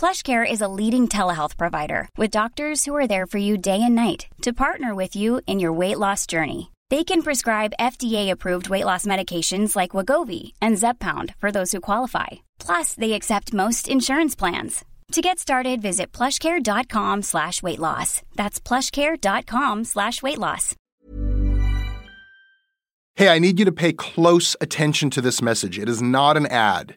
PlushCare is a leading telehealth provider with doctors who are there for you day and night to partner with you in your weight loss journey. They can prescribe FDA-approved weight loss medications like Wagovi and Zepbound for those who qualify. Plus, they accept most insurance plans. To get started, visit plushcare.com slash weight loss. That's plushcare.com slash weight loss. Hey, I need you to pay close attention to this message. It is not an ad.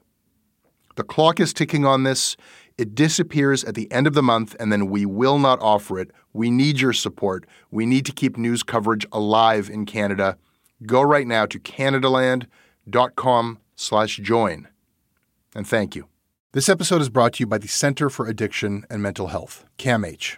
The clock is ticking on this. It disappears at the end of the month, and then we will not offer it. We need your support. We need to keep news coverage alive in Canada. Go right now to canadaland.com slash join. And thank you. This episode is brought to you by the Center for Addiction and Mental Health, CAMH.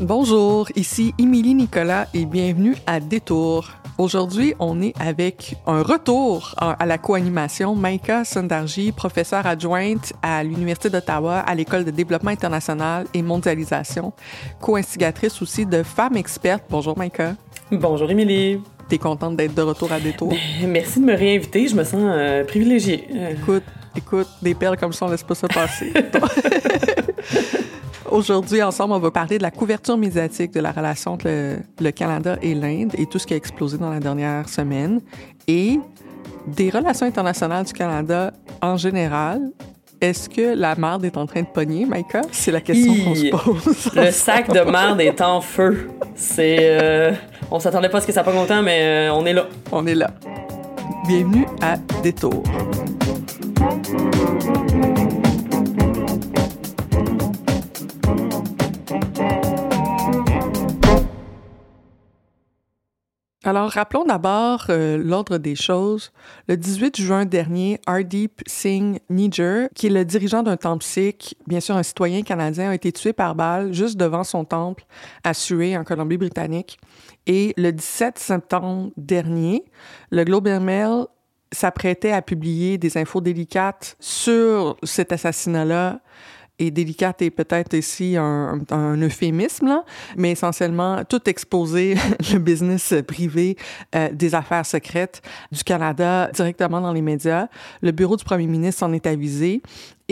Bonjour, ici Émilie Nicolas et bienvenue à Détour. Aujourd'hui, on est avec un retour à la co-animation. Maïka Sundarji, professeure adjointe à l'Université d'Ottawa à l'École de développement international et mondialisation, co-instigatrice aussi de Femmes expertes. Bonjour Maïka. Bonjour Émilie. T'es contente d'être de retour à Détour? Merci de me réinviter, je me sens euh, privilégiée. Écoute, écoute, des perles comme ça, on laisse pas ça passer. Aujourd'hui, ensemble, on va parler de la couverture médiatique de la relation entre le, Canada et l'Inde et tout ce qui a explosé dans la dernière semaine et des relations internationales du Canada en général. Est-ce que la marde est en train de pogner, Maïka? C'est la question qu'on se pose. Le sac de marde est en feu. C'est... Euh, on s'attendait pas à ce que ça pogne autant, mais euh, on est là. On est là. Bienvenue à Détour. Alors, rappelons d'abord euh, l'ordre des choses. Le 18 juin dernier, Hardeep Singh Nijjar, qui est le dirigeant d'un temple sikh, bien sûr un citoyen canadien, a été tué par balle juste devant son temple à Surrey, en Colombie-Britannique. Et le 17 septembre dernier, le Globe and Mail s'apprêtait à publier des infos délicates sur cet assassinat-là et délicate et peut-être ici un, euphémisme, là, mais essentiellement tout exposer le business privé euh, des affaires secrètes du Canada directement dans les médias. Le bureau du premier ministre en est avisé.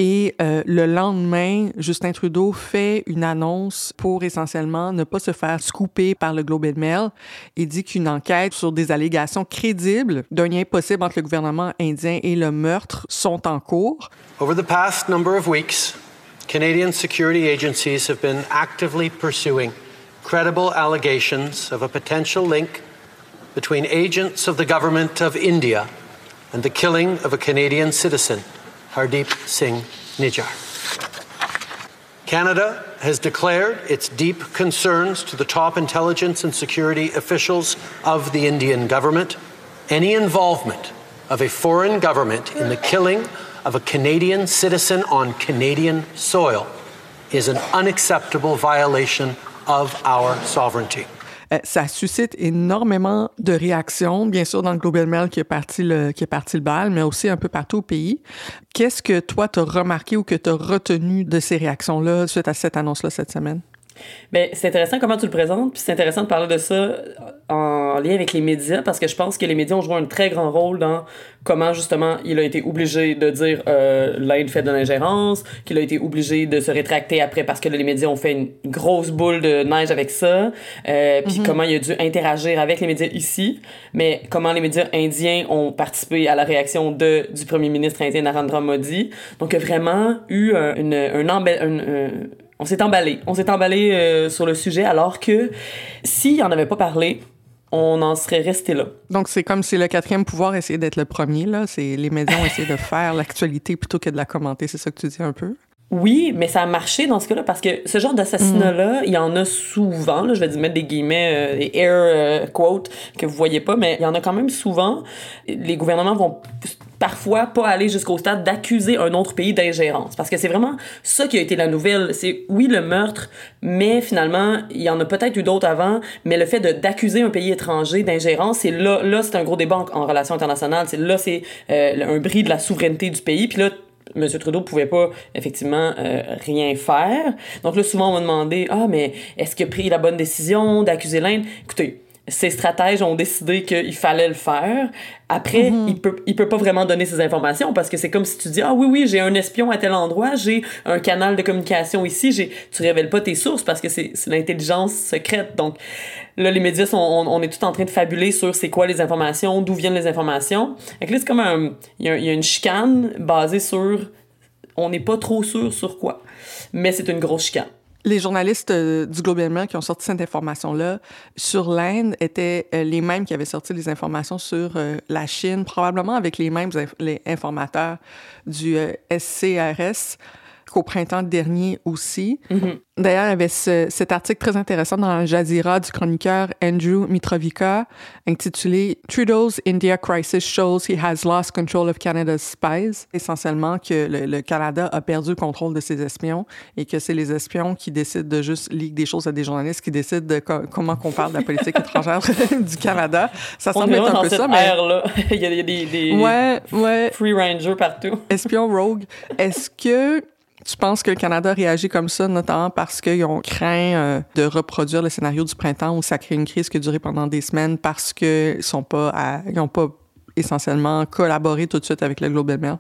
Et euh, le lendemain, Justin Trudeau fait une annonce pour essentiellement ne pas se faire scooper par le Globe and Mail. Il dit qu'une enquête sur des allégations crédibles d'un lien possible entre le gouvernement indien et le meurtre sont en cours. Over the past number of Canadian security agencies have been actively pursuing credible allegations of a potential link between agents of the government of India and the killing of a Canadian citizen, Hardeep Singh Nijjar. Canada has declared its deep concerns to the top intelligence and security officials of the Indian government. Any involvement of a foreign government in the killing of a Canadian citizen on Canadian soil is an unacceptable violation of our sovereignty. Euh, ça suscite énormément de réactions, bien sûr dans le Global Mail qui est parti le, qui est parti le bal, mais aussi un peu partout au pays. Qu'est-ce que toi t'as remarqué ou que t'as retenu de ces réactions-là suite à cette annonce-là cette semaine? Ben, c'est intéressant comment tu le présentes, puis c'est intéressant de parler de ça en lien avec les médias, parce que je pense que les médias ont joué un très grand rôle dans comment, justement, il a été obligé de dire euh, l'Inde fait de l'ingérence, qu'il a été obligé de se rétracter après parce que les médias ont fait une grosse boule de neige avec ça, euh, puis comment il a dû interagir avec les médias ici, mais comment les médias indiens ont participé à la réaction de, du premier ministre indien Narendra Modi. Donc, il y a vraiment eu un, une, un, un on s'est emballé. On s'est emballé euh, sur le sujet alors que s'il en avait pas parlé, on en serait resté là. Donc, c'est comme si le quatrième pouvoir essayait d'être le premier, là. C'est les médias ont essayé de faire l'actualité plutôt que de la commenter. C'est ça que tu dis un peu? Oui, mais ça a marché dans ce cas-là parce que ce genre d'assassinat-là, il y en a souvent. Là, je vais mettre des guillemets, euh, des air euh, quotes que vous voyez pas, mais il y en a quand même souvent. Les gouvernements vont parfois pas aller jusqu'au stade d'accuser un autre pays d'ingérence parce que c'est vraiment ça qui a été la nouvelle. C'est oui le meurtre, mais finalement il y en a peut-être eu d'autres avant, mais le fait d'accuser un pays étranger d'ingérence, c'est là là c'est un gros débat en, relations internationales. C'est là c'est euh, un bris de la souveraineté du pays. Puis là M. Trudeau pouvait pas effectivement euh, rien faire. Donc là, souvent, on m'a demandé Ah, mais est-ce qu'il a pris la bonne décision d'accuser l'Inde Écoutez, ces stratèges ont décidé qu'il fallait le faire. Après, mhm. il peut il peut pas vraiment donner ces informations parce que c'est comme si tu dis ah oui oui j'ai un espion à tel endroit, j'ai un canal de communication ici, j'ai tu révèles pas tes sources parce que c'est l'intelligence secrète. Donc là les médias sont on, est tout en train de fabuler sur c'est quoi les informations, d'où viennent les informations. Et là c'est comme un il y, y, a une chicane basée sur on n'est pas trop sûr sur quoi, mais c'est une grosse chicane les journalistes euh, du Globe qui ont sorti cette information-là sur l'Inde étaient euh, les mêmes qui avaient sorti les informations sur euh, la Chine, probablement avec les mêmes les informateurs du SCRS qu'au printemps dernier aussi. Mm-hmm. D'ailleurs, il y avait cet article très intéressant dans le Jazeera du chroniqueur Andrew Mitrovica intitulé Trudeau's India Crisis shows he has lost control of Canada's spies. Essentiellement que le, Canada a perdu le contrôle de ses espions et que c'est les espions qui décident de juste lire des choses à des journalistes qui décident de comment qu'on parle de la politique étrangère du Canada. Ça semble être un peu ça, mais... là. il y a, des, des ouais, ouais. free rangers partout. Espions rogue. Est-ce que tu penses que le Canada réagit comme ça, notamment parce qu'ils ont craint euh, de reproduire le scénario du printemps où ça crée une crise qui a duré pendant des semaines parce qu'ils sont pas, ils n'ont pas essentiellement collaboré tout de suite avec le Global Mail?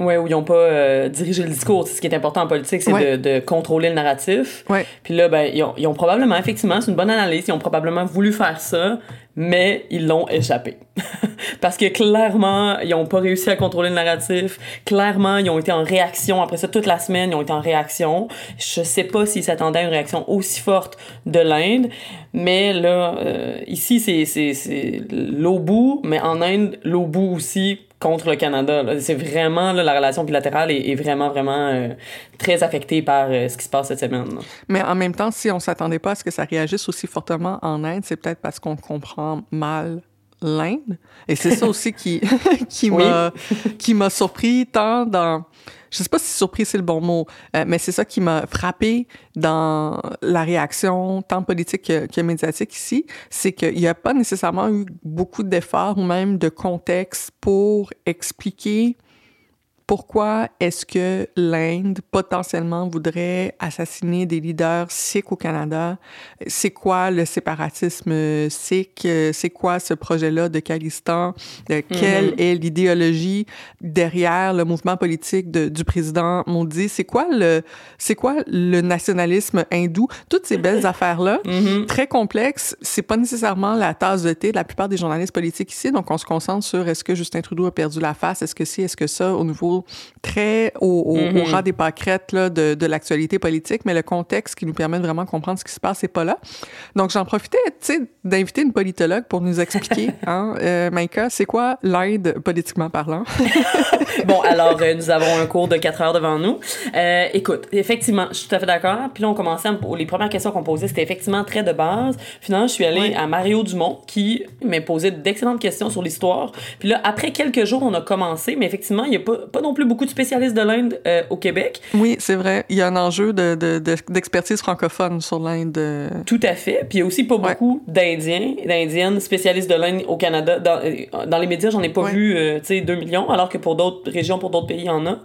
Oui, où ils n'ont pas euh, dirigé le discours. Ce qui est important en politique, c'est de, contrôler le narratif. Ouais. Puis là, ben, ils ont, ils ont probablement, effectivement, c'est une bonne analyse, ils ont probablement voulu faire ça, mais ils l'ont échappé. Parce que clairement, ils n'ont pas réussi à contrôler le narratif. Clairement, ils ont été en réaction. Après ça, toute la semaine, ils ont été en réaction. Je sais pas s'ils s'attendaient à une réaction aussi forte de l'Inde, mais là, euh, ici, c'est l'Obu, mais en Inde, l'Obu aussi contre le Canada. C'est vraiment, la relation bilatérale est, vraiment, vraiment euh, très affectée par euh, ce qui se passe cette semaine. Mais en même temps, si on s'attendait pas à ce que ça réagisse aussi fortement en Inde, c'est peut-être parce qu'on comprend mal l'Inde. Et c'est ça aussi qui, qui m'a, qui m'a surpris tant dans, je sais pas si surpris c'est le bon mot, euh, mais c'est ça qui m'a frappé dans la réaction tant politique que, que médiatique ici, c'est qu'il n'y a pas nécessairement eu beaucoup d'efforts ou même de contexte pour expliquer pourquoi est-ce que l'Inde potentiellement voudrait assassiner des leaders sikhs au Canada? C'est quoi le séparatisme sikh? C'est quoi ce projet-là de Khalistan? Euh, quelle mm-hmm. est l'idéologie derrière le mouvement politique de, du président Modi? C'est quoi le, c'est quoi le nationalisme hindou? Toutes ces belles affaires-là, mm-hmm. très complexes, c'est pas nécessairement la tasse de thé de la plupart des journalistes politiques ici. Donc, on se concentre sur est-ce que Justin Trudeau a perdu la face? Est-ce que si, est-ce que ça, au niveau très au, mm-hmm. rang des pâquerettes là, de, de l'actualité politique, mais le contexte qui nous permet de vraiment comprendre ce qui se passe, c'est pas là. Donc, j'en profitais, tu sais, d'inviter une politologue pour nous expliquer, hein, euh, Maïka, c'est quoi l'Inde politiquement parlant? bon, alors, euh, nous avons un cours de 4 heures devant nous. Euh, écoute, effectivement, je suis tout à fait d'accord. Puis là, on commençait, à, les premières questions qu'on posait, c'était effectivement très de base. Finalement, je suis allée à Mario Dumont, qui m'a posé d'excellentes questions sur l'histoire. Puis là, après quelques jours, on a commencé, mais effectivement, il n'y a pas, pas non plus beaucoup de spécialistes de l'Inde euh, au Québec. Oui, c'est vrai. Il y a un enjeu d'expertise de, francophone sur l'Inde. Euh. Tout à fait. Puis il y a aussi pas beaucoup d'Indiens, d'Indiennes spécialistes de l'Inde au Canada. Dans, euh, dans les médias, j'en ai pas vu, tu sais, 2 millions, alors que pour d'autres régions, pour d'autres pays, il y en a.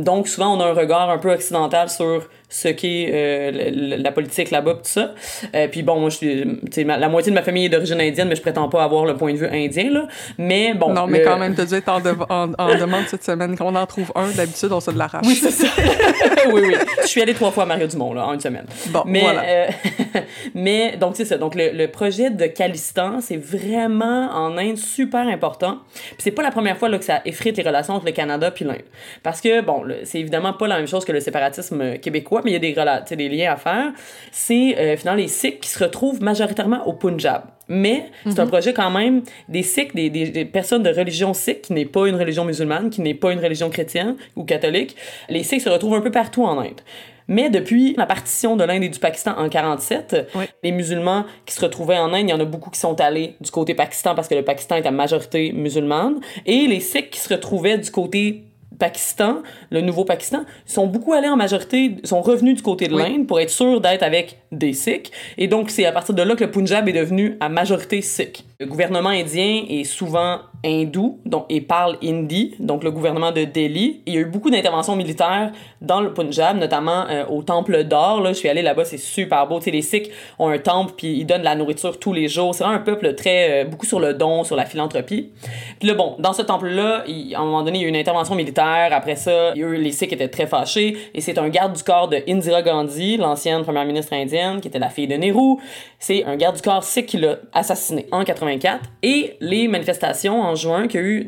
donc souvent, on a un regard un peu occidental sur ce qu'est euh, la politique là-bas, tout ça. Euh, puis bon, moi, je suis, la moitié de ma famille est d'origine indienne, mais je prétends pas avoir le point de vue indien, là. Mais bon. Non, mais quand même, tu as dû être en, en, demande cette semaine. Quand on en trouve un, d'habitude, on se de l'arrache. Oui, c'est ça. oui, oui. Je suis allée trois fois à Mario Dumont, là, en une semaine. Bon, mais, voilà. Euh, mais, donc, c'est ça. Donc, le, le, projet de Calistan, c'est vraiment en Inde super important. Puis c'est pas la première fois là, que ça effrite les relations entre le Canada puis l'Inde. Parce que, bon, c'est évidemment pas la même chose que le séparatisme québécois, mais il y a des, des liens à faire. C'est euh, finalement les Sikhs qui se retrouvent majoritairement au Punjab. Mais c'est un mhm. projet quand même des Sikhs, des, des, personnes de religion sikh, qui n'est pas une religion musulmane, qui n'est pas une religion chrétienne ou catholique. Les Sikhs se retrouvent un peu partout en Inde. Mais depuis la partition de l'Inde et du Pakistan en 47, les musulmans qui se retrouvaient en Inde, il y en a beaucoup qui sont allés du côté Pakistan parce que le Pakistan est à majorité musulmane. Et les Sikhs qui se retrouvaient du côté Pakistan, le nouveau Pakistan, sont beaucoup allés en majorité, sont revenus du côté de l'Inde pour être sûrs d'être avec des Sikhs. Et donc, c'est à partir de là que le Punjab est devenu à majorité Sikh. Le gouvernement indien est souvent hindou donc, et parle hindi, donc le gouvernement de Delhi. Il y a eu beaucoup d'interventions militaires dans le Punjab, notamment euh, au temple d'or. Je suis allée là-bas, c'est super beau. Tu sais, les Sikhs ont un temple, puis ils donnent de la nourriture tous les jours. C'est vraiment un peuple très, euh, beaucoup sur le don, sur la philanthropie. Puis là, bon, dans ce temple-là, à un moment donné, il y a eu une intervention militaire. Après ça, les Sikhs étaient très fâchés. Et c'est un garde du corps de Indira Gandhi, l'ancienne première ministre indienne, qui était la fille de Nehru. C'est un garde du corps sikh qui l'a assassiné en 84. Et les manifestations en juin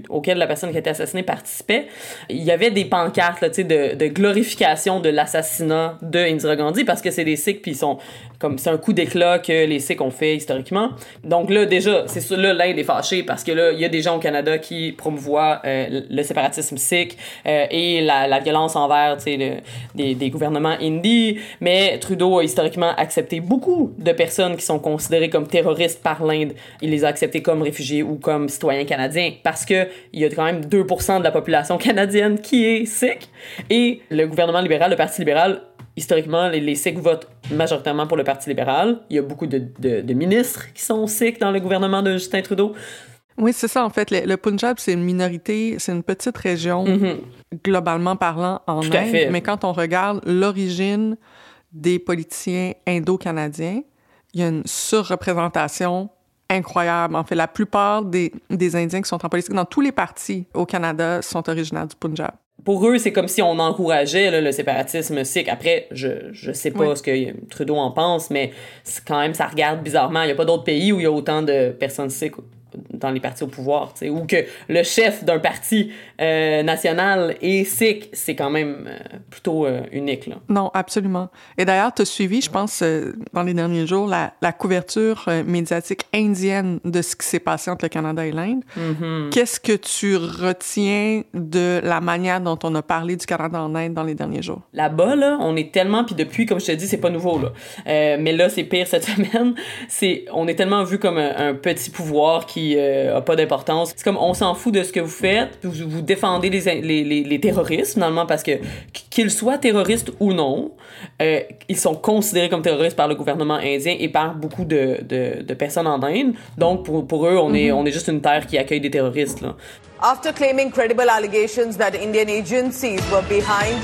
auxquelles la personne qui a été assassinée participait, il y avait des pancartes de glorification de l'assassinat de Indira Gandhi parce que c'est des Sikhs puis ils sont comme c'est un coup d'éclat que les Sikhs ont fait historiquement. Donc là déjà, c'est sûr là l'Inde est fâchée parce que là il y a des gens au Canada qui promouvoient euh, le séparatisme sikh euh, et la, la, violence envers le, des, des gouvernements hindis, mais Trudeau a historiquement accepté beaucoup de personnes qui sont considérées comme terroristes par l'Inde. Il les a acceptées comme réfugiés ou comme citoyens canadiens parce que il y a quand même 2% de la population canadienne qui est sikh et le gouvernement libéral, le Parti libéral historiquement, les, les Sikhs votent majoritairement pour le Parti libéral. Il y a beaucoup de, de, ministres qui sont Sikhs dans le gouvernement de Justin Trudeau. Oui, c'est ça, en fait. Le, Punjab, c'est une minorité, c'est une petite région, mm-hmm. globalement parlant, en Inde. Mais quand on regarde l'origine des politiciens indo-canadiens, il y a une surreprésentation incroyable. En fait, la plupart des, des Indiens qui sont en politique dans tous les partis au Canada sont originaires du Punjab pour eux, c'est comme si on encourageait le séparatisme sikh. Après, je, je sais pas ce que Trudeau en pense, mais quand même, ça regarde bizarrement. Il n'y a pas d'autres pays où il y a autant de personnes sikh dans les partis au pouvoir, ou que le chef d'un parti euh, national est sikh, c'est quand même euh, plutôt euh, unique. Là. Non, absolument. Et d'ailleurs, tu as suivi, je pense, dans les derniers jours, la, la couverture médiatique indienne de ce qui s'est passé entre le Canada et l'Inde. Mm-hmm. Qu'est-ce que tu retiens de la manière dont on a parlé du Canada en Inde dans les derniers jours? Là-bas, là, on est tellement, puis depuis, comme je te dis, c'est pas nouveau, là. mais là, c'est pire cette semaine. C'est, on est tellement vu comme un, un petit pouvoir qui euh, a pas d'importance. C'est comme on s'en fout de ce que vous faites, vous, vous défendez les, les, les, terroristes finalement parce que qu'ils soient terroristes ou non, euh, ils sont considérés comme terroristes par le gouvernement indien et par beaucoup de, de, de personnes en Inde. Donc pour, pour eux, on, est, mm-hmm. on est juste une terre qui accueille des terroristes. Là. After claiming credible allegations that Indian agencies were behind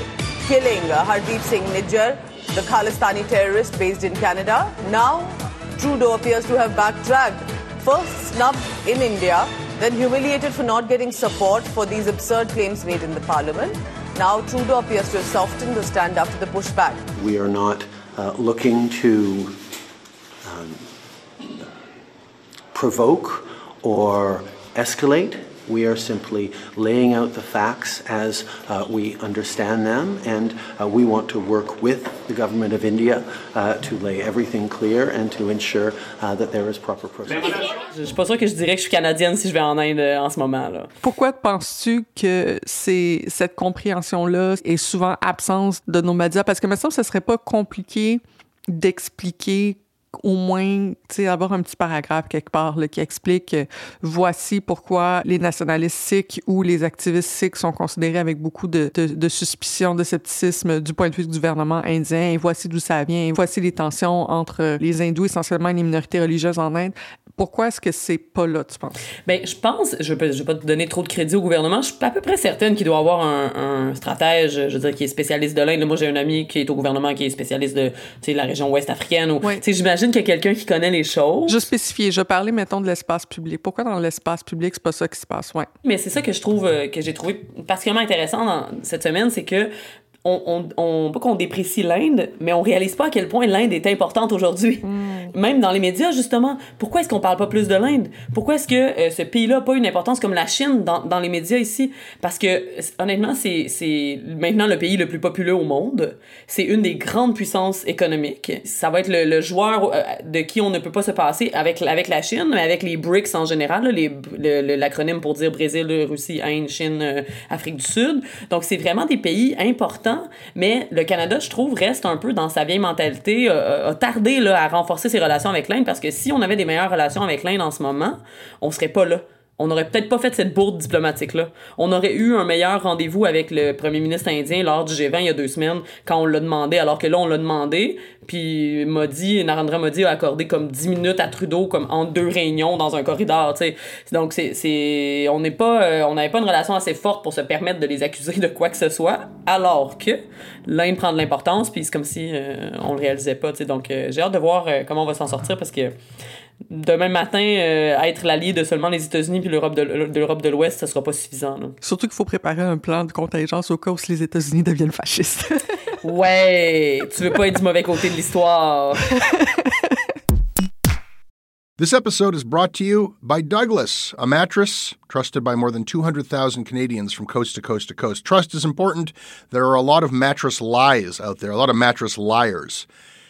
killing Hardeep Singh Nijjar, the Khalistani terrorist based in Canada, now Trudeau appears to have backtracked first snubbed in India, then humiliated for not getting support for these absurd claims made in the parliament. Now Trudeau appears to have softened the stand after the pushback. We are not uh, looking to um, provoke or escalate. We are simply laying out the facts as uh, we understand them, and uh, we want to work with the government of India uh, to lay everything clear and to ensure uh, that there is proper process. Je suis pas sûre que je dirais que je suis canadienne si je vais en Inde euh, en ce moment là. Pourquoi penses-tu que c'est cette compréhension-là est souvent absence de nos médias? Parce que maintenant, ce serait pas compliqué d'expliquer au moins avoir un petit paragraphe quelque part qui explique euh, voici pourquoi les nationalistes sikhs ou les activistes sikhs sont considérés avec beaucoup de, suspicion, de scepticisme du point de vue du gouvernement indien et voici d'où ça vient. Et voici les tensions entre les hindous, essentiellement les minorités religieuses en Inde. Pourquoi est-ce que c'est pas là, tu penses? Ben, je pense, je je vais pas te donner trop de crédit au gouvernement, je suis à peu près certaine qu'il doit avoir un, un, stratège, je veux dire, qui est spécialiste de l'Inde. Moi, j'ai un ami qui est au gouvernement, qui est spécialiste de, la région ouest africaine. Ou, Oui. j'imagine qu'il y a quelqu'un qui connaît les choses. Je spécifier, je parlais, mettons, de l'espace public. Pourquoi dans l'espace public, c'est pas ça qui se passe? Ouais. Mais c'est ça que je trouve, euh, que j'ai trouvé particulièrement intéressant dans cette semaine, c'est que on, on, on- pas qu'on déprécie l'Inde, mais on réalise pas à quel point l'Inde est importante aujourd'hui. Même dans les médias, justement. Pourquoi est-ce qu'on parle pas plus de l'Inde? Pourquoi est-ce que euh, ce pays-là n'a pas une importance comme la Chine dans, dans les médias ici? Parce que, honnêtement, c'est, maintenant le pays le plus populeux au monde. C'est une des grandes puissances économiques. Ça va être le, le joueur euh, de qui on ne peut pas se passer avec, avec la Chine, mais avec les BRICS en général, le- le- l'acronyme pour dire Brésil, Russie, Inde, Chine, euh, Afrique du Sud. Donc, c'est vraiment des pays importants, mais le Canada, je trouve, reste un peu dans sa vieille mentalité, euh, a tardé à renforcer ses relations avec l'Inde, parce que si on avait des meilleures relations avec l'Inde en ce moment, on serait pas là. On n'aurait peut-être pas fait cette bourde diplomatique-là. On aurait eu un meilleur rendez-vous avec le premier ministre indien lors du G20 il y a deux semaines, quand on l'a demandé, alors que là, on l'a demandé, puis Modi, Narendra Modi a accordé comme 10 minutes à Trudeau, comme en deux réunions dans un corridor, tu sais. Donc, c'est, c'est, on n'est pas, euh, on n'avait pas une relation assez forte pour se permettre de les accuser de quoi que ce soit, alors que l'Inde prend de l'importance, puis c'est comme si euh, on le réalisait pas, tu sais. Donc, euh, j'ai hâte de voir comment on va s'en sortir, parce que demain matin, euh, être l'allié de seulement les États-Unis puis l'Europe de, l'Europe de l'Ouest, ça sera pas suffisant. Là. Surtout qu'il faut préparer un plan de contingence au cas où les États-Unis deviennent fascistes. Ouais, tu veux pas être du mauvais côté de l'histoire. This episode is brought to you by Douglas, a mattress trusted by more than 200,000 Canadians from coast to coast to coast. Trust is important. There are a lot of mattress lies out there, a lot of mattress liars.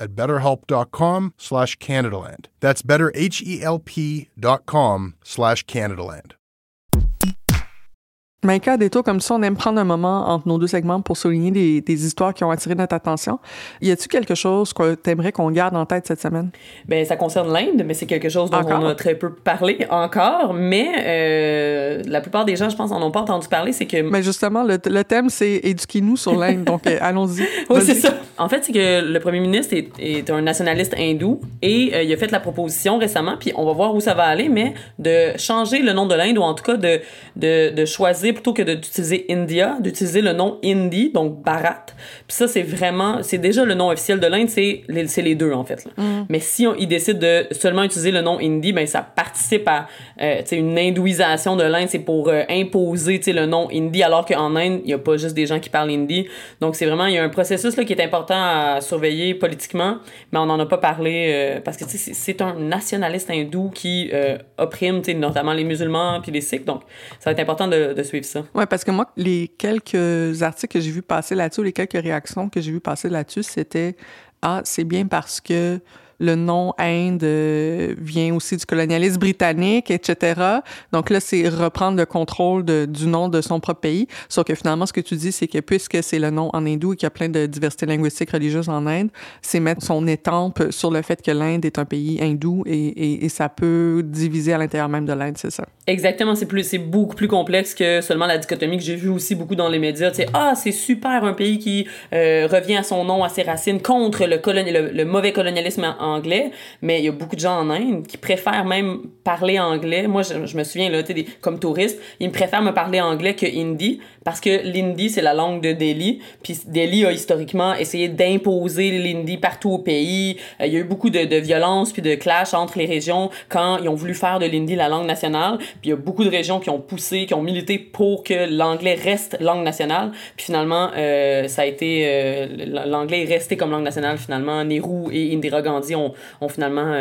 at betterhelp.com slash Canadaland. That's betterhelp.com slash Canadaland. Mais cas détour comme ça, on aime prendre un moment entre nos deux segments pour souligner des, des histoires qui ont attiré notre attention. Y a-t-il quelque chose que t'aimerais qu'on garde en tête cette semaine? Ben, ça concerne l'Inde, mais c'est quelque chose dont Encore? on a très peu parlé encore. Mais euh, la plupart des gens, je pense, en ont pas entendu parler. C'est que Mais justement, le, le thème, c'est éduquez-nous sur l'Inde. donc, euh, allons-y. Oui, c'est ça. En fait, c'est que le premier ministre est, est un nationaliste hindou et euh, il a fait la proposition récemment, puis on va voir où ça va aller, mais de changer le nom de l'Inde ou en tout cas de, de, de choisir plutôt que d'utiliser India, d'utiliser le nom Hindi, donc Bharat. Puis ça, c'est vraiment, c'est déjà le nom officiel de l'Inde, c'est les, les deux en fait. là. Mais si on, il décide de seulement utiliser le nom Hindi, ben ça participe à euh, une hindouisation de l'Inde, c'est pour euh, imposer le nom Hindi, alors qu'en Inde, il n'y a pas juste des gens qui parlent Hindi. Donc c'est vraiment, il y a un processus là, qui est important à surveiller politiquement, mais on n'en a pas parlé euh, parce que c'est un nationaliste hindou qui euh, opprime notamment les musulmans puis les sikhs, donc ça va être important de, de suivre Ouais, parce que moi, les quelques articles que j'ai vus passer là-dessus, les quelques réactions que j'ai vues passer là-dessus, c'était Ah, c'est bien parce que le nom Inde euh, vient aussi du colonialisme britannique, etc. Donc là, c'est reprendre le contrôle du nom de son propre pays. Sauf que finalement, ce que tu dis, c'est que puisque c'est le nom en hindou et qu'il y a plein de diversité linguistique religieuse en Inde, c'est mettre son étampe sur le fait que l'Inde est un pays hindou et, ça peut diviser à l'intérieur même de l'Inde, c'est ça. Exactement, c'est plus, c'est beaucoup plus complexe que seulement la dichotomie que j'ai vue aussi beaucoup dans les médias. Sais, ah, c'est super un pays qui euh, revient à son nom, à ses racines contre le, le, le, mauvais colonialisme anglais, mais il y a beaucoup de gens en Inde qui préfèrent même parler anglais. Moi, je, me souviens, là, des, comme touriste, ils préfèrent me parler anglais que hindi parce que l'hindi, c'est la langue de Delhi. Puis Delhi a historiquement essayé d'imposer l'hindi partout au pays. Euh, il y a eu beaucoup de, de violence puis de clash entre les régions quand ils ont voulu faire de l'hindi la langue nationale. Puis il y a beaucoup de régions qui ont poussé, qui ont milité pour que l'anglais reste langue nationale. Puis finalement, euh, ça a été... Euh, l'anglais est resté comme langue nationale finalement. Nehru et Indira Gandhi ont, ont finalement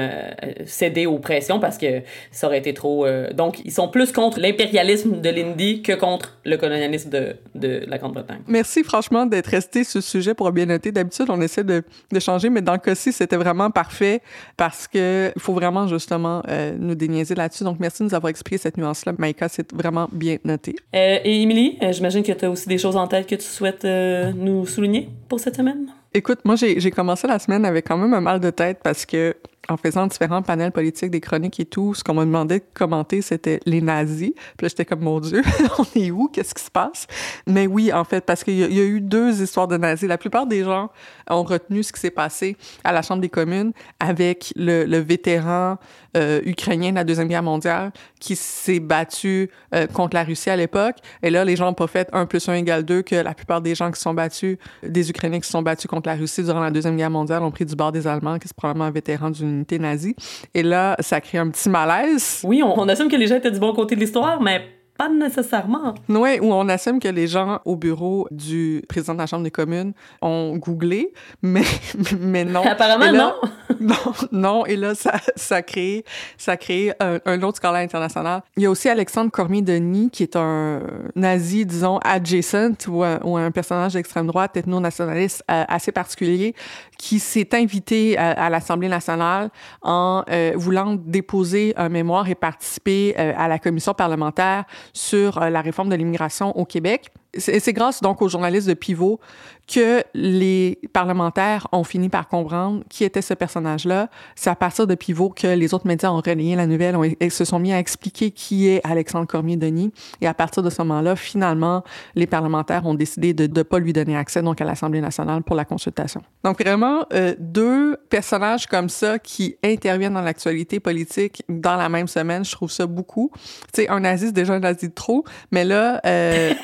cédé aux pressions parce que ça aurait été trop... donc, ils sont plus contre l'impérialisme de l'hindi que contre le colonialisme de, de la Grande-Bretagne. Merci franchement d'être resté sur ce sujet pour bien noter. D'habitude, on essaie de, de, changer, mais dans le cas-ci, c'était vraiment parfait parce que il faut vraiment justement euh, nous déniaiser là-dessus. Donc, merci de nous avoir expliqué cette nuance-là. Maïka, c'est vraiment bien noté. Euh, et Émilie, euh, j'imagine que tu as aussi des choses en tête que tu souhaites nous souligner pour cette semaine? Écoute, moi, j'ai commencé la semaine avec quand même un mal de tête parce que en faisant différents panels politiques, des chroniques et tout, ce qu'on m'a demandé de commenter, c'était les nazis. Puis là, j'étais comme, mon Dieu, on est où? Qu'est-ce qui se passe? Mais oui, en fait, parce qu'il y, y, a eu deux histoires de nazis. La plupart des gens ont retenu ce qui s'est passé à la Chambre des communes avec le, le vétéran euh, ukrainien de la Deuxième Guerre mondiale qui s'est battu euh, contre la Russie à l'époque. Et là, les gens n'ont pas fait 1 plus 1 égale 2 que la plupart des gens qui sont battus, des Ukrainiens qui se sont battus contre la Russie durant la Deuxième Guerre mondiale ont pris du bord des Allemands, qui est probablement un vétéran d'une unité nazie. Et là, ça crée un petit malaise. Oui, on, on assume que les gens étaient du bon côté de l'histoire, mais pas nécessairement. Oui, où on assume que les gens au bureau du président de la Chambre des communes ont googlé, mais, mais non. Apparemment, là, non. non. Non, et là, ça, ça crée, ça crée un, un, autre scandale international. Il y a aussi Alexandre Cormier-Denis, qui est un nazi, disons, adjacent, ou un, ou un personnage d'extrême droite, ethno-nationaliste euh, assez particulier, qui s'est invité à, à l'Assemblée nationale en euh, voulant déposer un mémoire et participer euh, à la commission parlementaire sur euh, la réforme de l'immigration au Québec. C'est grâce donc aux journalistes de Pivot que les parlementaires ont fini par comprendre qui était ce personnage-là. C'est à partir de Pivot que les autres médias ont relayé la nouvelle ont, et se sont mis à expliquer qui est Alexandre Cormier-Denis. Et à partir de ce moment-là, finalement, les parlementaires ont décidé de ne pas lui donner accès donc à l'Assemblée nationale pour la consultation. Donc vraiment, euh, deux personnages comme ça qui interviennent dans l'actualité politique dans la même semaine, je trouve ça beaucoup. Tu sais, un nazi, c'est déjà un nazi de trop, mais là... Euh,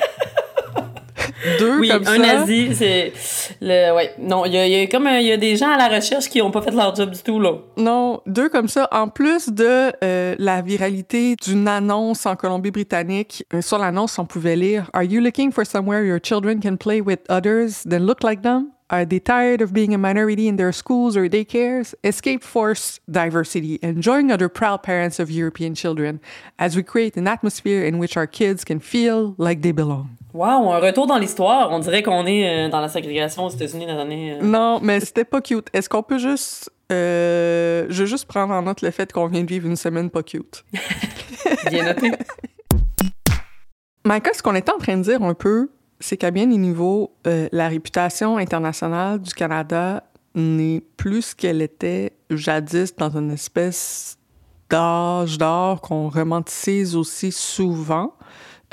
deux oui, comme un ça. nazi, c'est le ouais. Non, il y a, y a comme il y a des gens à la recherche qui ont pas fait leur job du tout là. Non, deux comme ça en plus de euh, la viralité d'une annonce en Colombie-Britannique. Euh, sur l'annonce, on pouvait lire Are you looking for somewhere your children can play with others that look like them? Are they tired of being a minority in their schools or daycares? Escape force diversity and join other proud parents of European children as we create an atmosphere in which our kids can feel like they belong. Wow, un retour dans l'histoire. On dirait qu'on est euh, dans la ségrégation aux États-Unis dans les années. Euh... Non, mais c'était pas cute. Est-ce qu'on peut juste. Euh, je veux juste prendre en note le fait qu'on vient de vivre une semaine pas cute. Bien noté. Micah, ce qu'on était en train de dire un peu, c'est qu'à bien des niveaux, euh, la réputation internationale du Canada n'est plus ce qu'elle était jadis dans une espèce d'âge d'or qu'on romanticise aussi souvent,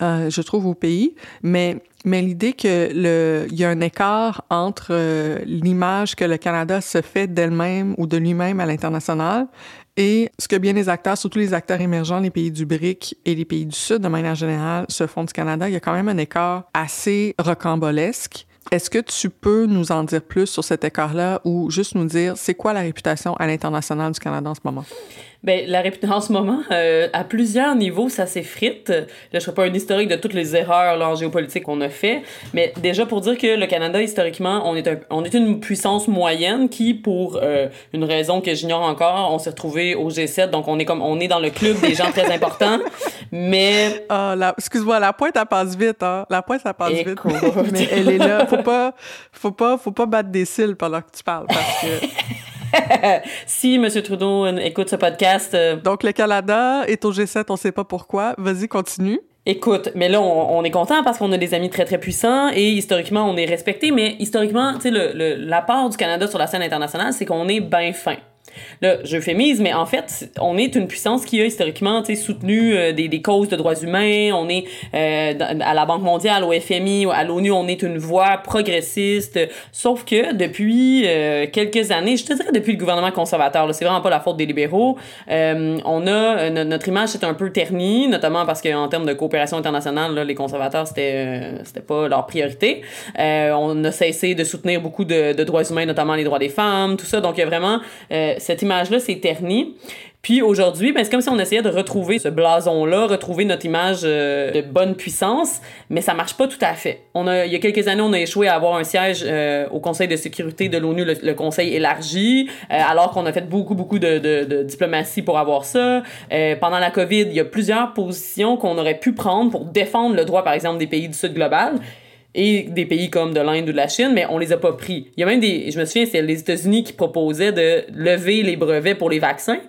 euh, je trouve, au pays. Mais, mais l'idée que le, il y a un écart entre euh, l'image que le Canada se fait d'elle-même ou de lui-même à l'international et ce que bien les acteurs, surtout les acteurs émergents, les pays du BRIC et les pays du Sud, de manière générale, se font du Canada, il y a quand même un écart assez rocambolesque. Est-ce que tu peux nous en dire plus sur cet écart-là ou juste nous dire c'est quoi la réputation à l'international du Canada en ce moment? Ben, la réputation en ce moment, euh, à plusieurs niveaux, ça s'effrite. Là, je ferai pas un historique de toutes les erreurs là, en géopolitique qu'on a fait, mais déjà pour dire que le Canada, historiquement, on est, un, on est une puissance moyenne qui, pour euh, une raison que j'ignore encore, on s'est retrouvé au G7, donc on est comme on est dans le club des gens très importants, mais... Ah, la, excuse-moi, la pointe, elle passe vite, hein? La pointe, ça passe Écoute. vite. mais elle est là. Faut pas, faut pas, faut pas battre des cils pendant que tu parles, parce que... si M. Trudeau écoute ce podcast. euh, Donc, le Canada est au G7, on sait pas pourquoi. Vas-y, continue. Écoute, mais là, on, on est content parce qu'on a des amis très, très puissants et historiquement, on est respecté. Mais historiquement, tu sais, le, le, l'apport du Canada sur la scène internationale, c'est qu'on est bien fin. Là, j'euphémise, mais en fait, on est une puissance qui a historiquement soutenu euh, des, des causes de droits humains. On est euh, à la Banque mondiale, au FMI, à l'ONU, on est une voix progressiste. Sauf que depuis euh, quelques années, je te dirais depuis le gouvernement conservateur, c'est vraiment pas la faute des libéraux, euh, on a euh, no- notre image c'est un peu ternie, notamment parce qu'en termes de coopération internationale, là, les conservateurs c'était euh, c'était pas leur priorité. On a cessé de soutenir beaucoup de, de droits humains, notamment les droits des femmes, tout ça. Donc il y a vraiment cette image-là, c'est terni. Puis aujourd'hui, ben, c'est comme si on essayait de retrouver ce blason-là, retrouver notre image euh, de bonne puissance, mais ça marche pas tout à fait. On a, il y a quelques années, on a échoué à avoir un siège euh, au Conseil de sécurité de l'ONU, le, Conseil élargi, euh, alors qu'on a fait beaucoup, beaucoup de, de, diplomatie pour avoir ça. Pendant la COVID, il y a plusieurs positions qu'on aurait pu prendre pour défendre le droit, par exemple, des pays du Sud global et des pays comme de l'Inde ou de la Chine, mais on les a pas pris. Il y a même des, je me souviens, c'est les États-Unis qui proposaient de lever les brevets pour les vaccins,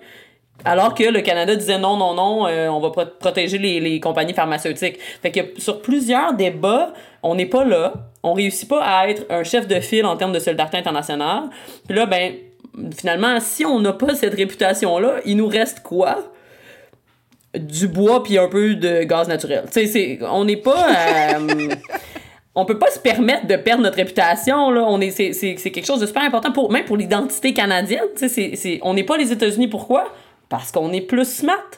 alors que le Canada disait non, non, non, euh, on va pro- protéger les, les compagnies pharmaceutiques. Fait que sur plusieurs débats, on n'est pas là, on réussit pas à être un chef de file en termes de solidarité internationale. Puis là, ben, finalement, si on n'a pas cette réputation-là, il nous reste quoi? Du bois puis un peu de gaz naturel. Tu sais, on n'est pas... euh, on peut pas se permettre de perdre notre réputation là. On est c'est, c'est, c'est quelque chose de super important pour même pour l'identité canadienne c'est on n'est pas les États-Unis. Pourquoi? Parce qu'on est plus smart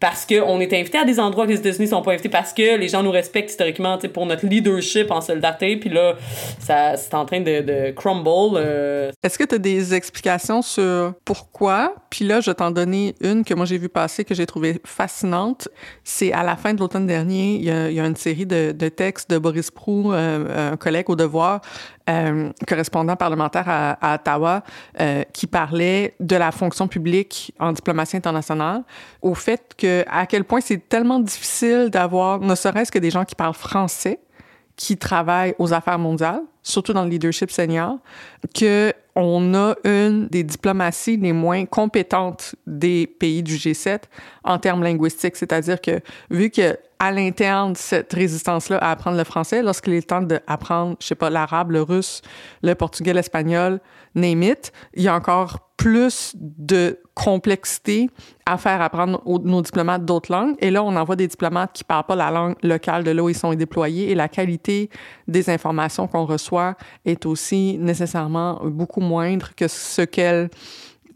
parce qu'on est invité à des endroits que les États-Unis sont pas invités parce que les gens nous respectent historiquement pour notre leadership en solidarité puis là ça c'est en train de, de crumble euh, Est-ce que tu as des explications sur pourquoi? Puis là, je vais t'en donner une que moi j'ai vu passer, que j'ai trouvée fascinante. C'est à la fin de l'automne dernier, il y a, il y a une série de, de textes de Boris Prou, euh, un collègue au devoir, euh, correspondant parlementaire à, à Ottawa, euh, qui parlait de la fonction publique en diplomatie internationale, au fait que à quel point c'est tellement difficile d'avoir, ne serait-ce que des gens qui parlent français, qui travaillent aux affaires mondiales, surtout dans le leadership senior, que on a une des diplomaties les moins compétentes des pays du G7 en termes linguistiques. C'est-à-dire que, vu que à l'interne, cette résistance-là à apprendre le français, lorsqu'il est temps d'apprendre, je sais pas, l'arabe, le russe, le portugais, l'espagnol, name il y a encore plus de complexité à faire apprendre nos diplomates d'autres langues. Et là, on envoie des diplomates qui parlent pas la langue locale de là où ils sont déployés et la qualité des informations qu'on reçoit est aussi nécessairement beaucoup moindre que ce qu'elle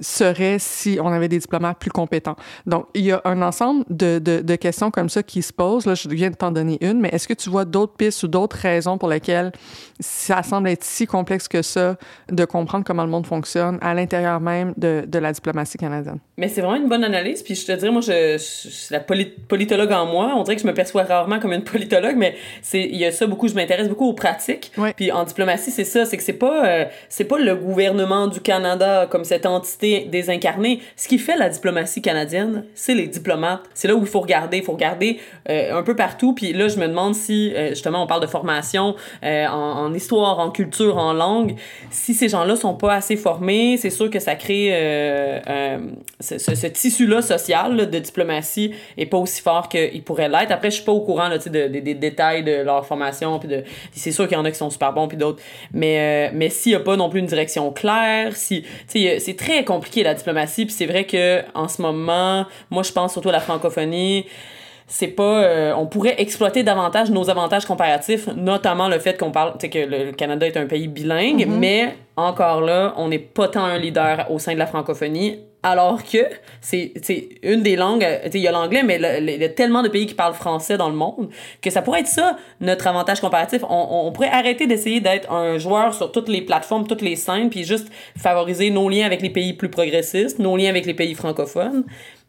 serait si on avait des diplomates plus compétents. Donc, il y a un ensemble de, de, de questions comme ça qui se posent. Là, je viens de t'en donner une, mais est-ce que tu vois d'autres pistes ou d'autres raisons pour lesquelles ça semble être si complexe que ça de comprendre comment le monde fonctionne à l'intérieur même de, de la diplomatie canadienne? Mais c'est vraiment une bonne analyse. Puis je te dirais, moi, je, je, je suis la poli- politologue en moi. On dirait que je me perçois rarement comme une politologue, mais c'est il y a ça beaucoup. Je m'intéresse beaucoup aux pratiques. Puis en diplomatie, c'est ça, c'est que c'est pas euh, c'est pas le gouvernement du Canada comme cette entité désincarnée. Ce qui fait la diplomatie canadienne, c'est les diplomates. C'est là où il faut regarder, il faut regarder euh, un peu partout. Puis là, je me demande si euh, justement on parle de formation euh, en, histoire, en culture, en langue. Si ces gens-là sont pas assez formés, c'est sûr que ça crée ce, tissu-là social de diplomatie est pas aussi fort qu'il pourrait l'être. Après, je suis pas au courant de- de- des détails de leur formation. Puis c'est sûr qu'il y en a qui sont super bons, puis d'autres. Mais, mais s'il y a pas non plus une direction claire, si, c'est très compliqué la diplomatie. Puis c'est vrai que en ce moment, moi, je pense surtout à la francophonie c'est pas euh, on pourrait exploiter davantage nos avantages comparatifs notamment le fait qu'on parle que le Canada est un pays bilingue mais encore là on n'est pas tant un leader au sein de la francophonie alors que c'est une des langues euh, il y a l'anglais mais il y a tellement de pays qui parlent français dans le monde que ça pourrait être ça notre avantage comparatif. On, on pourrait arrêter d'essayer d'être un joueur sur toutes les plateformes toutes les scènes puis juste favoriser nos liens avec les pays plus progressistes nos liens avec les pays francophones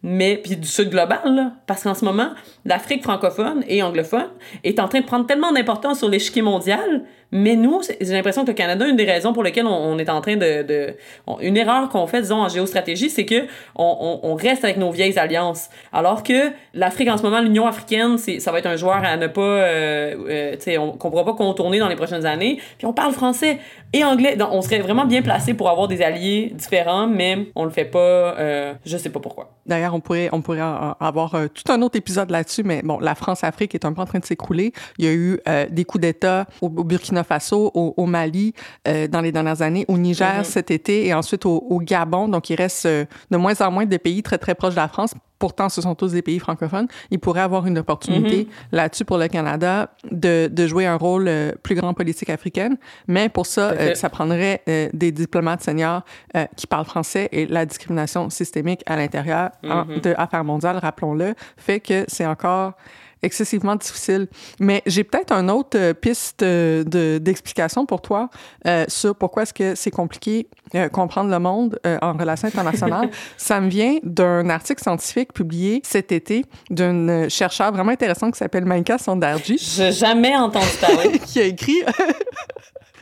mais puis du sud global, parce qu'en ce moment, l'Afrique francophone et anglophone est en train de prendre tellement d'importance sur l'échiquier mondial mais nous, j'ai l'impression que le Canada, une des raisons pour lesquelles on, est en train de... une erreur qu'on fait, disons, en géostratégie, c'est que on, reste avec nos vieilles alliances. Alors que l'Afrique, en ce moment, l'Union africaine, ça va être un joueur à ne pas... Euh, euh, tu sais, qu'on pourra pas contourner dans les prochaines années. Puis on parle français et anglais. Donc, on serait vraiment bien placé pour avoir des alliés différents, mais on le fait pas. Euh, je sais pas pourquoi. D'ailleurs, on pourrait, on pourrait avoir euh, tout un autre épisode là-dessus, mais bon, la France-Afrique est un peu en train de s'écrouler. Il y a eu euh, des coups d'État au, Burkina Faso, au, Mali euh, dans les dernières années, au Niger mm-hmm. cet été et ensuite au, au Gabon. Donc, il reste de moins en moins de pays très, très proches de la France pourtant ce sont tous des pays francophones, il pourrait avoir une opportunité mm-hmm. là-dessus pour le Canada de, de jouer un rôle euh, plus grand politique africaine. Mais pour ça, euh, ça prendrait euh, des diplomates seniors qui parlent français et la discrimination systémique à l'intérieur mm-hmm. de Affaires mondiales, rappelons-le, fait que c'est encore excessivement difficile. Mais j'ai peut-être une autre euh, piste euh, de, d'explication pour toi euh, sur pourquoi est-ce que c'est compliqué euh, comprendre le monde en relations internationales. Ça me vient d'un article scientifique publié cet été d'une chercheure vraiment intéressante qui s'appelle Maïka Sondarji. J'ai jamais entendu parler. qui a écrit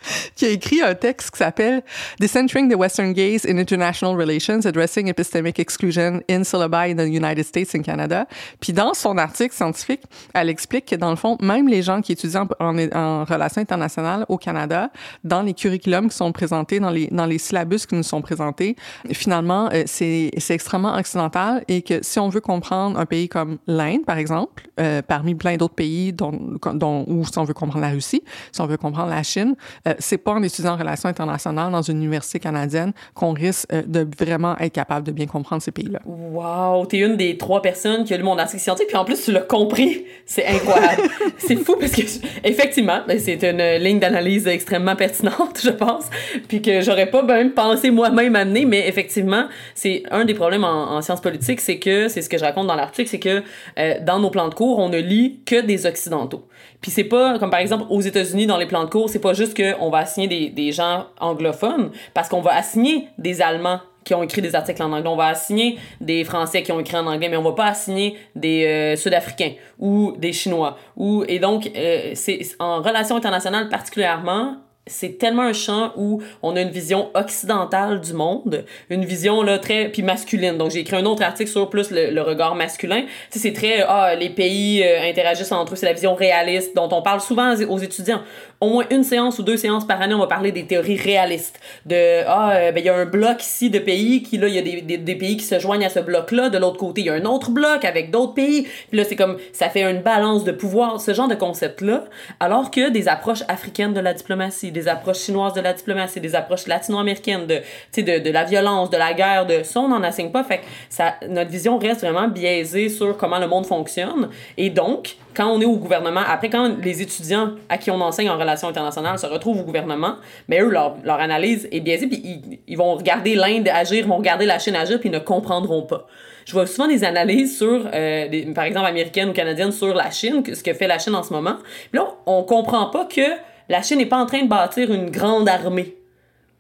qui a écrit un texte qui s'appelle Decentering the Western Gaze in International Relations, Addressing Epistemic Exclusion in Syllabi in the United States and Canada. Puis dans son article scientifique, elle explique que dans le fond, même les gens qui étudient en, en, relations internationales au Canada, dans les curriculums qui sont présentés, dans les, dans les syllabus qui nous sont présentés, finalement, euh, c'est extrêmement occidental et que si on veut comprendre un pays comme l'Inde, par exemple, euh, parmi plein d'autres pays dont, dont, ou si on veut comprendre la Russie, si on veut comprendre la Chine, euh, c'est pas en étudiant en relations internationales dans une université canadienne qu'on risque euh, de vraiment être capable de bien comprendre ces pays-là. Wow, t'es une des trois personnes qui a lu mon article scientifique, puis en plus tu l'as compris. C'est incroyable. c'est fou parce que effectivement, ben, c'est une ligne d'analyse extrêmement pertinente, je pense, puis que j'aurais pas même pensé moi-même amener, mais effectivement, c'est un des problèmes en, sciences politiques, c'est que c'est ce que je raconte dans l'article, c'est que euh, dans nos plans de cours, on ne lit que des occidentaux. Puis c'est pas comme par exemple aux États-Unis dans les plans de cours, c'est pas juste qu'on va assigner des, des gens anglophones, parce qu'on va assigner des Allemands qui ont écrit des articles en anglais. On va assigner des Français qui ont écrit en anglais, mais on va pas assigner des euh, Sud-Africains ou des Chinois. Ou, et donc, euh, c'est en relations internationales particulièrement, c'est tellement un champ où on a une vision occidentale du monde, une vision là très puis masculine. Donc j'ai écrit un autre article sur plus le, regard masculin. Tu sais c'est très ah les pays euh, interagissent entre eux, c'est la vision réaliste dont on parle souvent aux étudiants au moins une séance ou deux séances par année, on va parler des théories réalistes. De, ah, euh, ben, il y a un bloc ici de pays qui, là, il y a des, des, des, pays qui se joignent à ce bloc-là. De l'autre côté, il y a un autre bloc avec d'autres pays. Puis là, c'est comme, ça fait une balance de pouvoir, ce genre de concept-là. Alors que des approches africaines de la diplomatie, des approches chinoises de la diplomatie, des approches latino-américaines de, de, de la violence, de la guerre, de ça, on n'en assigne pas. Fait que ça, notre vision reste vraiment biaisée sur comment le monde fonctionne. Et donc, quand on est au gouvernement, après, quand les étudiants à qui on enseigne en relations internationales se retrouvent au gouvernement, mais eux, leur, analyse est biaisée, puis ils, ils vont regarder l'Inde agir, vont regarder la Chine agir, puis ils ne comprendront pas. Je vois souvent des analyses sur, euh, des, par exemple, américaines ou canadiennes sur la Chine, ce que fait la Chine en ce moment. Puis là, on comprend pas que la Chine n'est pas en train de bâtir une grande armée.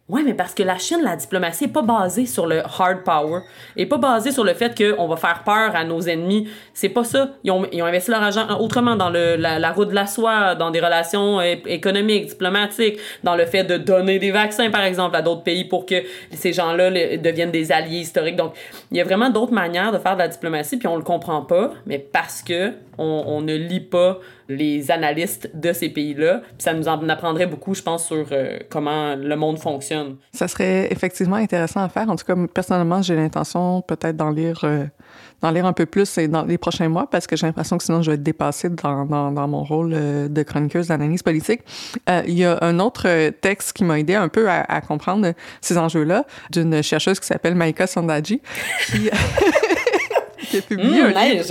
Ouais, mais parce que la Chine, la diplomatie est pas basée sur le hard power, est pas basée sur le fait qu'on va faire peur à nos ennemis. C'est pas ça. Ils ont, ils ont investi leur argent autrement dans le, la, la route de la soie, dans des relations économiques, diplomatiques, dans le fait de donner des vaccins, par exemple, à d'autres pays pour que ces gens-là deviennent des alliés historiques. Donc, il y a vraiment d'autres manières de faire de la diplomatie, puis on le comprend pas, mais parce que on, on ne lit pas les analystes de ces pays-là. Ça nous en apprendrait beaucoup, je pense, sur euh, comment le monde fonctionne. Ça serait effectivement intéressant à faire. En tout cas, personnellement, j'ai l'intention peut-être d'en lire, euh, d'en lire un peu plus dans les prochains mois parce que j'ai l'impression que sinon je vais être dépassée dans, dans, dans mon rôle euh, de chroniqueuse d'analyse politique. Il y a un autre texte qui m'a aidé un peu à, à comprendre ces enjeux-là d'une chercheuse qui s'appelle Maïka Sondaji qui... qui a publié mmh, un livre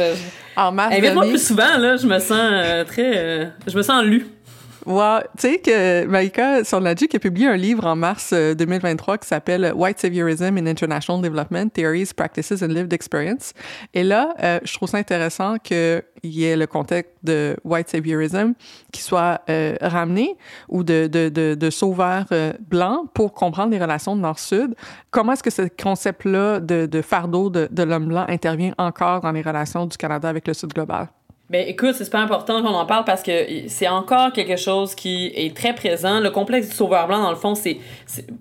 en mars Invite-moi plus souvent, là. Je me sens euh, très... Euh, je me sens lu. Wow. Tu sais que Maïka Sonladji a publié un livre en mars 2023 qui s'appelle White Saviorism in International Development, Theories, Practices and Lived Experience. Et là, je trouve ça intéressant qu'il y ait le contexte de White Saviorism qui soit ramené ou de, de, de, sauveurs blancs pour comprendre les relations Nord-Sud. Comment est-ce que ce concept-là de, de fardeau de, de l'homme blanc intervient encore dans les relations du Canada avec le Sud global? Ben écoute, c'est super important qu'on en parle parce que c'est encore quelque chose qui est très présent. Le complexe du sauveur blanc, dans le fond, c'est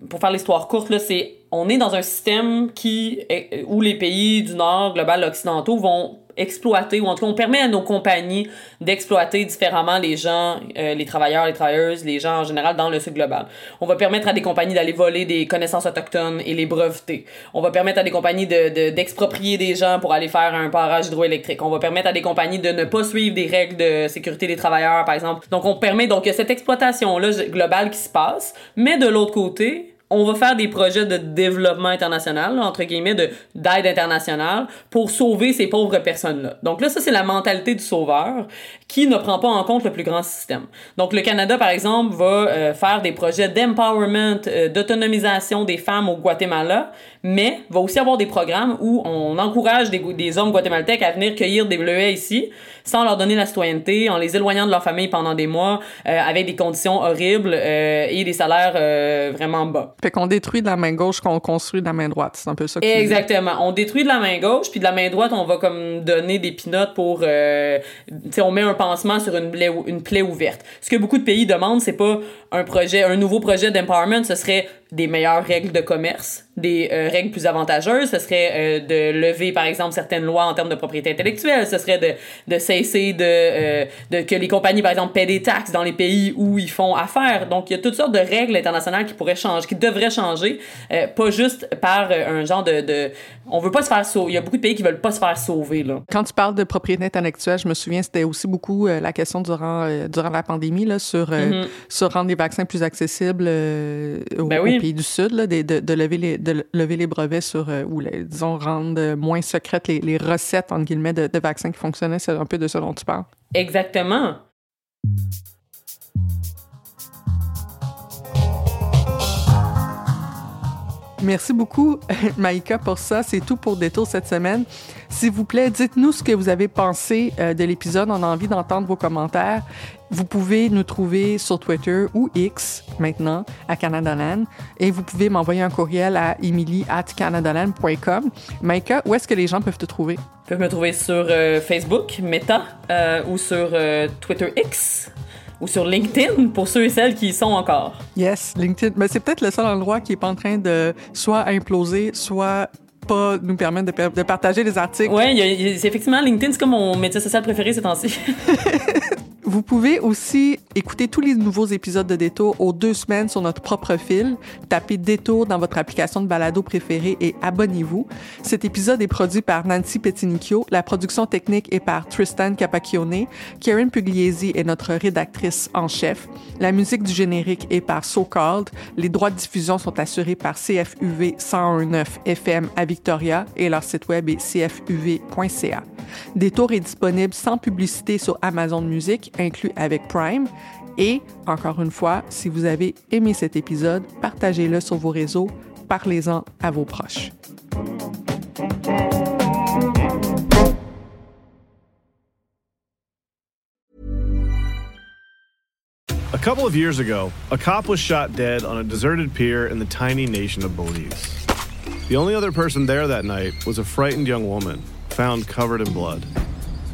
pour faire l'histoire courte là, c'est on est dans un système qui où les pays du Nord global occidentaux vont exploiter, ou en tout cas, on permet à nos compagnies d'exploiter différemment les gens, euh, les travailleurs, les travailleuses, les gens en général dans le sud global. On va permettre à des compagnies d'aller voler des connaissances autochtones et les breveter. On va permettre à des compagnies de, d'exproprier des gens pour aller faire un barrage hydroélectrique. On va permettre à des compagnies de ne pas suivre des règles de sécurité des travailleurs, par exemple. Donc, on permet donc cette exploitation-là globale qui se passe, mais de l'autre côté, on va faire des projets de développement international, entre guillemets, de, d'aide internationale pour sauver ces pauvres personnes-là. Donc là, ça, c'est la mentalité du sauveur qui ne prend pas en compte le plus grand système. Donc le Canada, par exemple, va euh, faire des projets d'empowerment, euh, d'autonomisation des femmes au Guatemala, mais va aussi avoir des programmes où on encourage des, des hommes guatémaltèques à venir cueillir des bleuets ici, sans leur donner la citoyenneté, en les éloignant de leur famille pendant des mois, euh, avec des conditions horribles et des salaires vraiment bas. Fait qu'on détruit de la main gauche qu'on construit de la main droite. C'est un peu ça que Exactement. On détruit de la main gauche, puis de la main droite, on va comme donner des pinottes pour... Euh, tu sais, on met un pansement sur une plaie, une plaie ouverte. Ce que beaucoup de pays demandent, c'est pas un projet, un nouveau projet d'empowerment, ce serait des meilleures règles de commerce, des euh, règles plus avantageuses, ce serait euh, de lever par exemple certaines lois en termes de propriété intellectuelle, ce serait de, de cesser de, euh, de que les compagnies par exemple paient des taxes dans les pays où ils font affaire. Donc il y a toutes sortes de règles internationales qui pourraient changer, qui devraient changer, pas juste par un genre de, de on veut pas se faire sauver. Il y a beaucoup de pays qui veulent pas se faire sauver là. Quand tu parles de propriété intellectuelle, je me souviens c'était aussi beaucoup la question durant durant la pandémie là sur mm-hmm. sur rendre les vaccins plus accessibles aux, ben oui pays du Sud, là, de, de, lever les, de lever les brevets sur, euh, ou les, disons, rendre moins secrètes les, les recettes, entre guillemets, de, de vaccins qui fonctionnaient. C'est un peu de ce dont tu parles. Exactement. Merci beaucoup, Maïka, pour ça. C'est tout pour Détour cette semaine. S'il vous plaît, dites-nous ce que vous avez pensé euh, de l'épisode. On a envie d'entendre vos commentaires. Vous pouvez nous trouver sur Twitter ou X maintenant à Canadaland et vous pouvez m'envoyer un courriel à emily at canadaland.com. Maïka, où est-ce que les gens peuvent te trouver? Ils peuvent me trouver sur euh, Facebook, Meta, euh, ou sur Twitter X ou sur LinkedIn pour ceux et celles qui y sont encore. Yes, LinkedIn. Mais c'est peut-être le seul endroit qui est pas en train de soit imploser, soit pas nous permettre de, de partager les articles. Oui, effectivement, LinkedIn, c'est comme mon métier social préféré ces temps-ci. Vous pouvez aussi écouter tous les nouveaux épisodes de Détour aux deux semaines sur notre propre fil. Tapez Détour dans votre application de balado préférée et abonnez-vous. Cet épisode est produit par Nancy Petinicchio. La production technique est par Tristan Capacchione. Karen Pugliesi est notre rédactrice en chef. La musique du générique est par So Called. Les droits de diffusion sont assurés par CFUV 1019 FM à Victoria et leur site web est cfuv.ca. Détour est disponible sans publicité sur Amazon Music inclus avec Prime. Et, encore une fois, si vous avez aimé cet épisode, partagez-le sur vos réseaux, parlez-en à vos proches. A couple of years ago, a cop was shot dead on a deserted pier in the tiny nation of Belize. The only other person there that night was a frightened young woman, found covered in blood.